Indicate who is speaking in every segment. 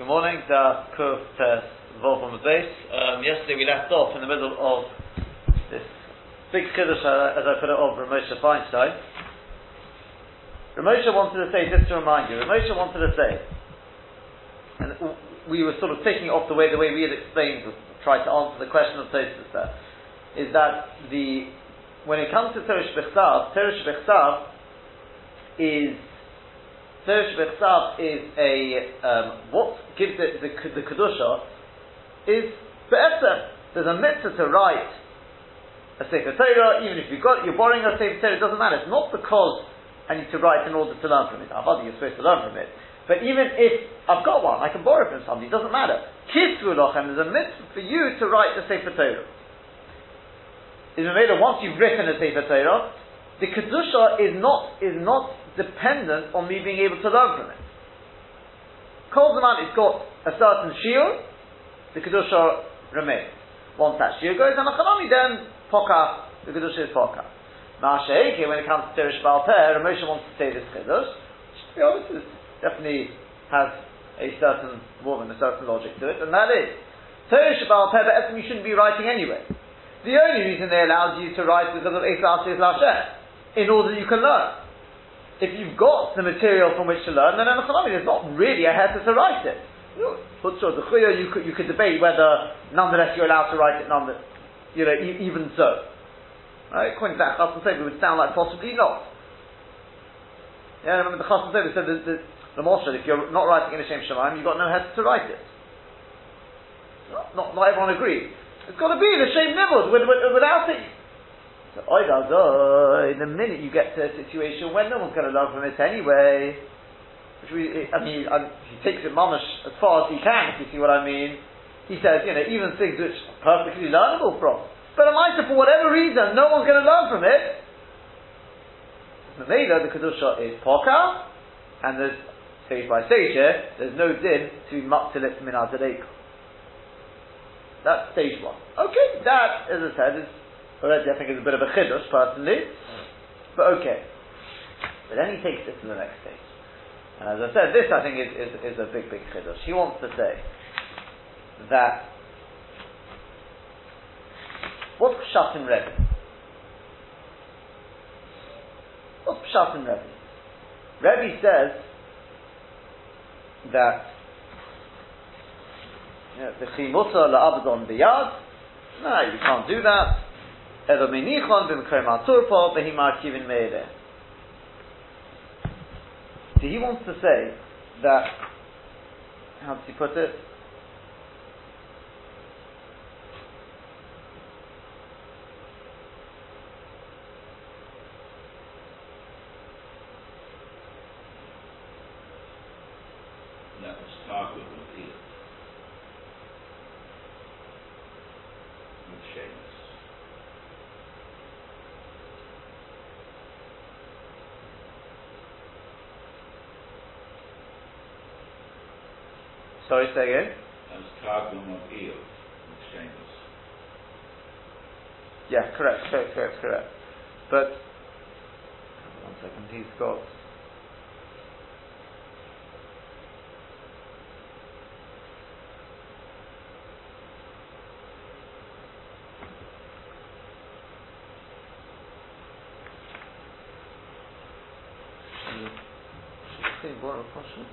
Speaker 1: Good morning, the Kuf Tes Volvam base. Um, yesterday we left off in the middle of this big kiddush, uh, as I put it, of Ramosha Feinstein. Ramosha wanted to say, just to remind you, Ramosha wanted to say, and we were sort of taking off the way the way we had explained, tried to answer the question of Tosfos there, is that the when it comes to Torah Shebichsav, Torah Shebichsav is Torah Shebichsav is a um, what gives it the the kedusha is be'etzem. There's a mitzvah to write a sefer Torah, even if you've got you're borrowing a sefer Torah, it doesn't matter. It's not because I need to write in order to learn from it. Avadi, you're supposed to learn from it. But even if I've got one, I can borrow from somebody. It doesn't matter. Kisvu lochem. There's a mitzvah for you to write the sefer Torah. Is once you've written a sefer Torah, the kedusha is not is not dependent on me being able to learn from it. Kol Zaman, it's got a certain shiur, the Kedusha remains. Once that shiur goes, and a Chanami, then Poka, the Kedusha is Poka. Ma'asheike, when it comes to Torah Shebaal Peh, Ramosha wants to say this Chiddush, to be honest, it definitely has a certain woman, a certain logic to it, and that is, Torah Shebaal Peh, but you shouldn't be writing anyway. The only reason they allowed you to write is because of Esau Lashem, in order you can learn if you've got the material from which to learn, then in there's not really a heter to write it. You could you could debate whether nonetheless you're allowed to write it nonetheless, you know, e- even so. Right? According to that Chasam Sofer, it would sound like possibly not. Yeah, I remember the Chasam Sofer said that the, the Moshe, if you're not writing in a Shem Shemaim, you've got no heter to write it. Not, not, not everyone agrees. It's got to be the Shem Nibbles. Without it, so, in the minute you get to a situation when no one's going to learn from it anyway, which we, I mean, he um, takes it mamish as far as he can, if you see what I mean. He says, you know, even things which are perfectly learnable from. But Amaita, for whatever reason, no one's going to learn from it. Mamela, the Kedusha is Poka, and there's, stage by stage here, there's no din to be Maktilit min That's stage one. Okay, that, as I said, is Already I think is a bit of a chiddush, personally. But okay. But then he takes it to the next stage. And as I said, this I think is, is, is a big, big chiddush. He wants to say that what's Pshat in Rebbe? What's Pshat in Rebbe? Rebbe says that the chimusa la'abdon biyad. No, you can't do that. Turpo behimar kivin. So he wants to say that, how does he put it? Sorry, say again.
Speaker 2: As Targum of Eel, exchanges.
Speaker 1: Yeah, correct, correct, correct, correct. But, one second, he's got. Borrow question.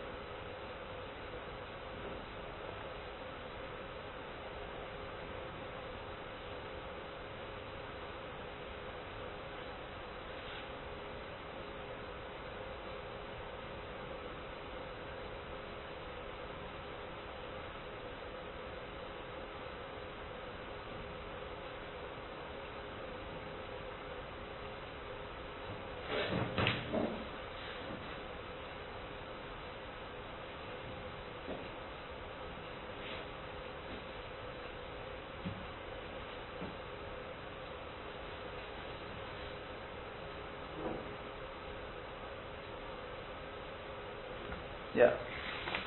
Speaker 1: Yeah.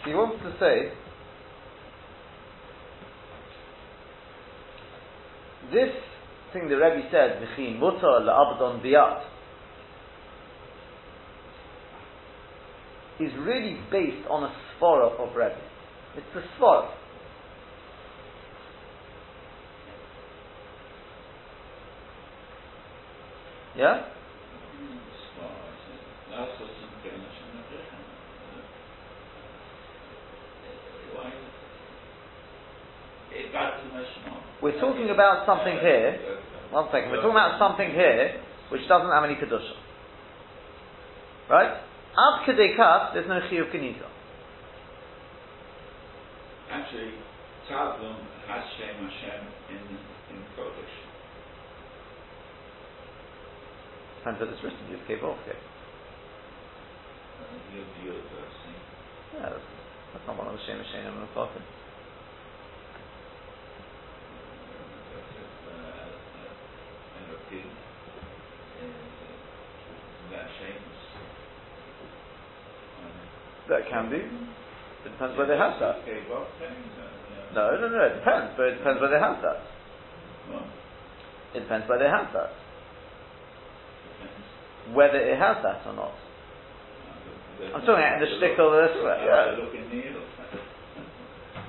Speaker 1: He wants to say this thing the Rebbe said, V'chi mutar la'abdon biyat, is really based on a svara of Rebbe. It's the svara. Yeah? We're talking about something here. One second. We're talking about something here which doesn't have any kedusha. Right? Ad kedekas, there's no chiyuv kenisa.
Speaker 2: Actually, Tzadlum has Shem Hashem in, in Kodesh.
Speaker 1: Depends what it's written. You've gave off.
Speaker 2: Yud, I see.
Speaker 1: Yeah, that's, that's not one of the Shem Hashem I'm talking.
Speaker 2: That's it, uh, uh, and a pig. And, uh, that Shemus.
Speaker 1: That can be. It depends where they have that.
Speaker 2: Okay, well, things, yeah.
Speaker 1: No, no, no. It depends, but it depends where they have that. It depends where they have that. Whether it has that or not.
Speaker 2: Uh,
Speaker 1: I'm talking about the shtickle this, right, yeah.
Speaker 2: Look in Neil.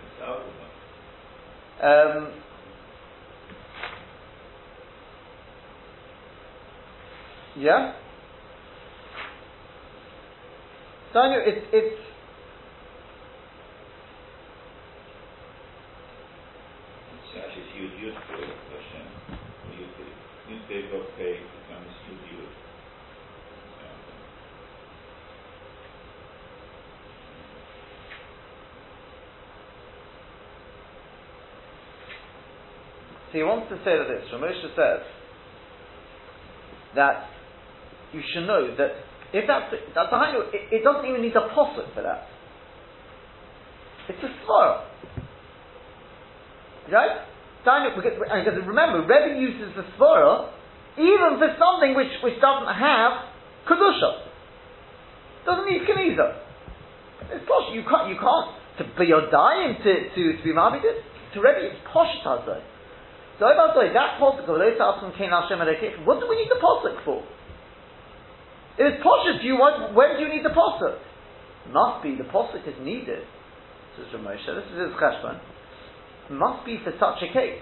Speaker 2: It's over.
Speaker 1: Um, yeah. Daniel, it's it's
Speaker 2: It's actually it's Yud Yud for Hashem. Yud Yud Yud Yud Pei becomes Yud Yud.
Speaker 1: so he wants to say that this. Ramosha says that you should know that if that's that's a high note, it, it doesn't even need a posset for that. It's a svara. Right? Because, because remember, Rebbe uses the svara even for something which, which doesn't have kedusha. Doesn't need keniza. It's posh. You can't. You can't. To be your dying to to to be mabided to Rebbe, it's posh tazay. So if that posuk what do we need the posuk for? If it's posh, do you want? When do you need the posuk? Must be the posuk is needed. Says Moshe. This is his cheshbon. Must be for such a case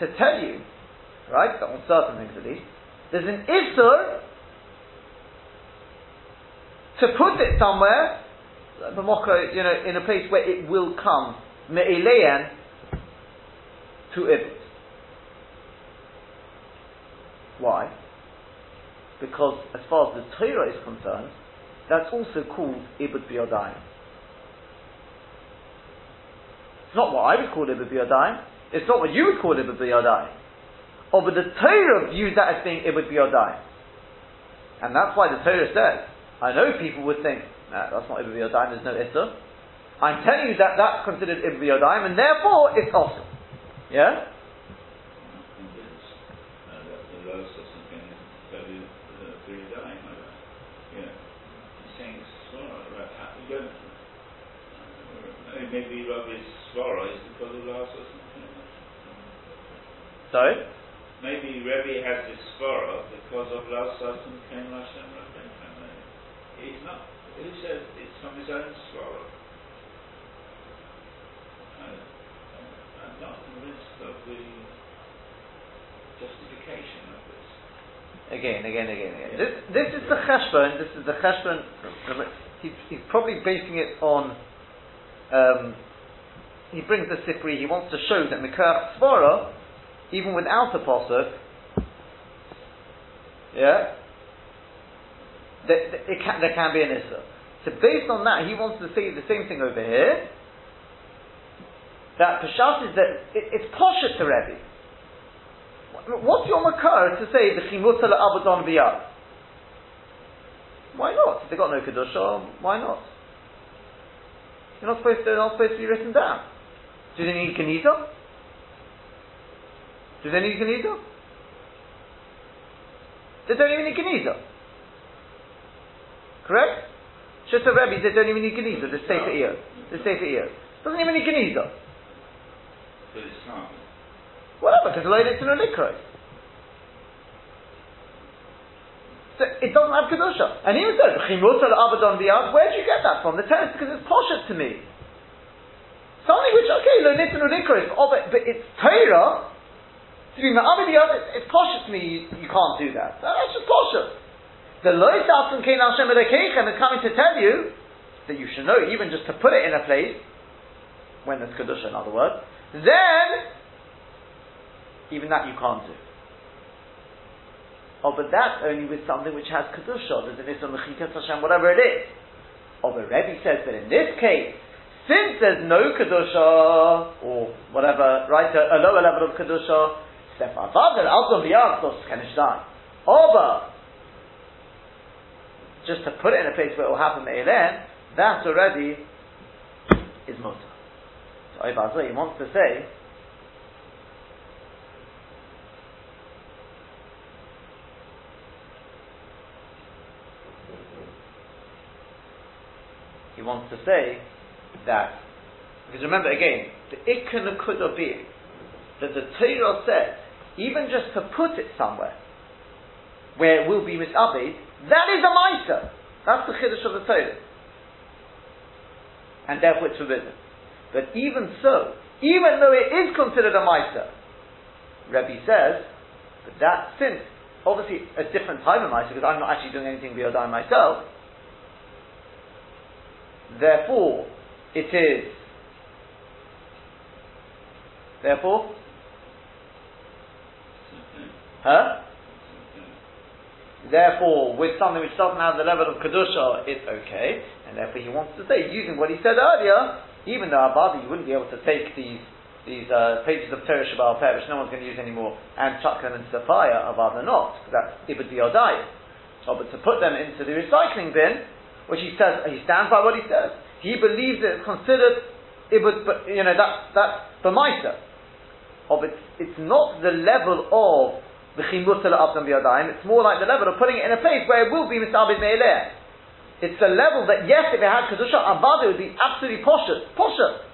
Speaker 1: to tell you, right? On certain things at least, there's an isur to put it somewhere, b'moko, you know, in a place where it will come me'ileyan to ibn. Why? Because as far as the Torah is concerned, that's also called Ibud Biyodayim. It's not what I would call Ibud Biyodayim. It's not what you would call Ibud Biyodayim. Oh, but the Torah views that as being Ibud Biyodayim. And that's why the Torah says, I know people would think, nah, that's not Ibud Biyodayim, there's no Issa. I'm telling you that that's considered Ibud Biyodayim, and therefore it's awesome. Yeah?
Speaker 2: convinced uh, that the loss of something is very, uh, very dying like that. Yeah. He's saying swallow, right? Uh, you don't, uh, maybe Rabbi's swallow is because of loss or something.
Speaker 1: Sorry?
Speaker 2: Maybe Rebbe has this swallow because of loss or something. Hashem Rabbeinu. He's not. Who says it's from his own? I, I'm not convinced of the justification of this.
Speaker 1: Again, again, again, again. This, this is the cheshbon. This is the cheshbon. He, he's probably basing it on. Um, he brings the sifri. He wants to show that mikach svara, even without a posuk, yeah, that, that it can, there can be an issa. So based on that, he wants to say the same thing over here. That Peshat is that it, it's poshet to Rebbe. What's your makar to say the chimuta abadon biyad? Why not? If they got no kedusha, why not? You're not supposed to. They're not supposed to be written down. Do they need keniza? Do they need keniza? They don't even need keniza. Correct? Shita Rebbe, they don't even need keniza. The sefer ear. The sefer ear. Doesn't even need keniza.
Speaker 2: But it's not.
Speaker 1: Whatever, because load it to a likros. So it doesn't have kedusha. And he said, "Chimut al abadon biyad." Where do you get that from? The text because it's poshet to me. Something which okay, lo nitin unikris, but it's Torah, to be ma'amid it's poshut to me, you, can't do that. That's just poshut. The lois atzim kein Hashem and is coming to tell you that you should know, even just to put it in a place, when there's kedusha, in other words, then even that you can't do. Oh, but that's only with something which has kedusha. There's an isra mechikas Hashem, whatever it is. Oh, but Rebbe says that in this case, since there's no kedusha or whatever, right, a, a lower level of kedusha, step above it, also beyond those kenishdan. Over, oh, just to put it in a place where it will happen me'elen, that already is mutter. So Ibazah, he wants to say he wants to say that, because remember again, the ikka could be that the Torah says, even just to put it somewhere where it will be misabed, that is a mitzvah. That's the chiddush of the Torah. And therefore it's forbidden. But even so, even though it is considered a mitzvah, Rebbe says, but that since obviously a different type of mitzvah, because I'm not actually doing anything beyond myself, Therefore, it is. Therefore, huh? Therefore, with something which doesn't have the level of kedusha, it's okay, and therefore he wants to say, using what he said earlier, even though Abadi, you wouldn't be able to take these these uh, pages of Torah Shebaal Peh, which no one's going to use anymore, and chuck them into the fire, Abada not, because that's Ibad Yodai. Oh, but to put them into the recycling bin, which he says, he stands by what he says. He believes it's considered, it but, you know, that, that's Bamaita. Of it's, it's not the level of the chimutzah la'abdam biyadayim, it's more like the level of putting it in a place where it will be misabid me'eleh. It's the level that, yes, if it had kedusha abad, it would be absolutely poshut, poshut.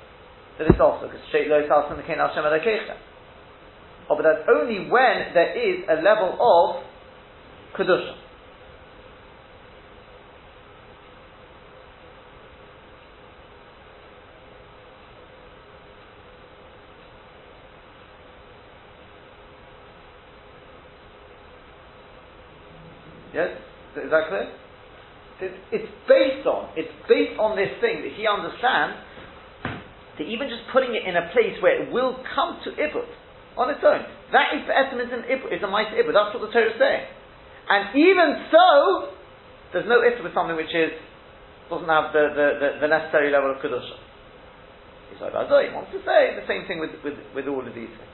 Speaker 1: But it's also, because straight lo yisal the kein Hashem Oh, but that's only when there is a level of kedusha. Yes? Is that clear? It's based on, it's based on this thing that he understands that even just putting it in a place where it will come to Ibud on its own, that is the estimate in Ibud, it's a mice Ibud, that's what the Torah is saying. And even so, there's no issue with something which is, doesn't have the, the, the, the necessary level of Kedusha. He wants to say the same thing with, with, with all of these things.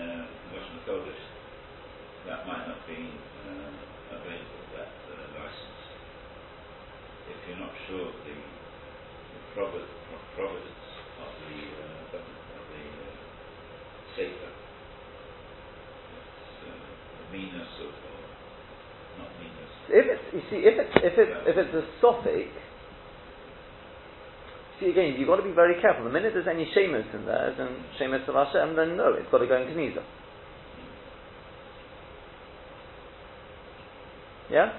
Speaker 2: uh, Lashon Kodesh, that might not be uh, available, that uh, license. If you're not sure the, the proper providence of the, uh, of the uh, Sefer. It's uh, the meanness of, or not meanness.
Speaker 1: If it's, you see, if it's, if it's, if it's a sophic, again, you've got to be very careful. The minute there's any shemus in there, then shemus of Hashem, then no, it's got to go in Kniza. Yeah?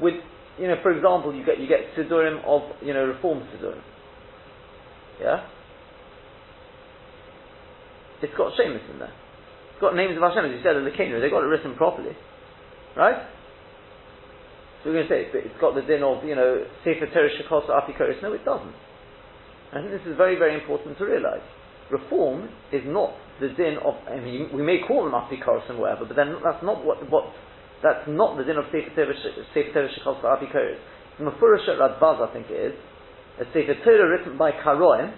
Speaker 1: With, you know, for example, you get, you get Sidurim of, you know, Reform Sidurim. Yeah? It's got Shemus in there. It's got names of Hashem, as you said in the Kenya. They've got it written properly. Right? So we're going to say, it's got the din of, you know, Sefer Teresh Shekos Apikoris. No, it doesn't. I think this is very, very important to realize. Reform is not the din of, I mean, we may call them Apikoris and whatever, but then that's not what, what That's not the din of Sefer Torah Torah Shechos Apikoros. Mefurish at Radbaz, I think it is, a Sefer Torah written by Karoim.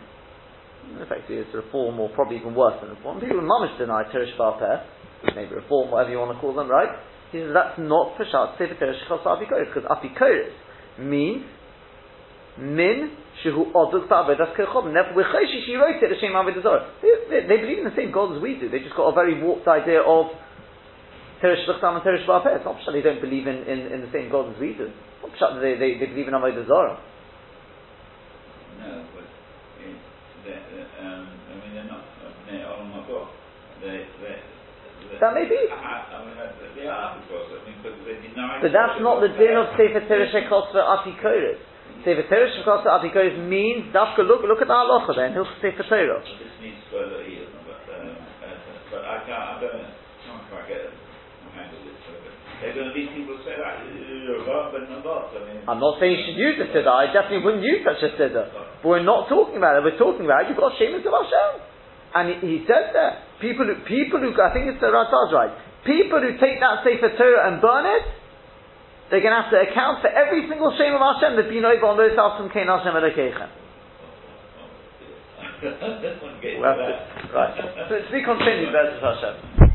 Speaker 1: Fact, it's reform, or probably even worse than reform. People in mamish deny Torah Shvar maybe reform, whatever you want to call them, right? He says that's not Peshat Sefer Torah Shechos Apikoros, because Apikoros means min shehu oduk ta'avedas kechom. Therefore, she wrote it Hashem avodah they, they believe in the same God as we do. They just got a very warped idea of Teresh Shluchtam and Teresh Ba'apeh. It's not pshat they don't believe in, in, in the same God as we do. It's not pshat they, they, they believe in avodah zarah.
Speaker 2: No, but it, they, um, I mean they're not. They're oh my God. They, they,
Speaker 1: that may be.
Speaker 2: I, I mean, they are because I mean, because they deny.
Speaker 1: But that's not the din of Sefer Teresh for Apikoris. Sefer Torah Shemkos Abikois means Dafka. Look, look at the halacha there in Hilchot Sefer Torah.
Speaker 2: This needs further ears, but, um, uh, but I can't. I don't. Can't quite get handle this. They're going to these people say that. I mean,
Speaker 1: I'm not saying you should use a siddur. I definitely wouldn't use such a siddur. But we're not talking about it. We're talking about you've got Shemus of Hashem. And he, he says there, people who, people who, I think it's the Rataz right, people who take that Sefer Torah and burn it, they're going to have to account for every single shame of Hashem that's been over on those from Cain Hashem Elokeichem. right. So to be continued, Bez Hashem.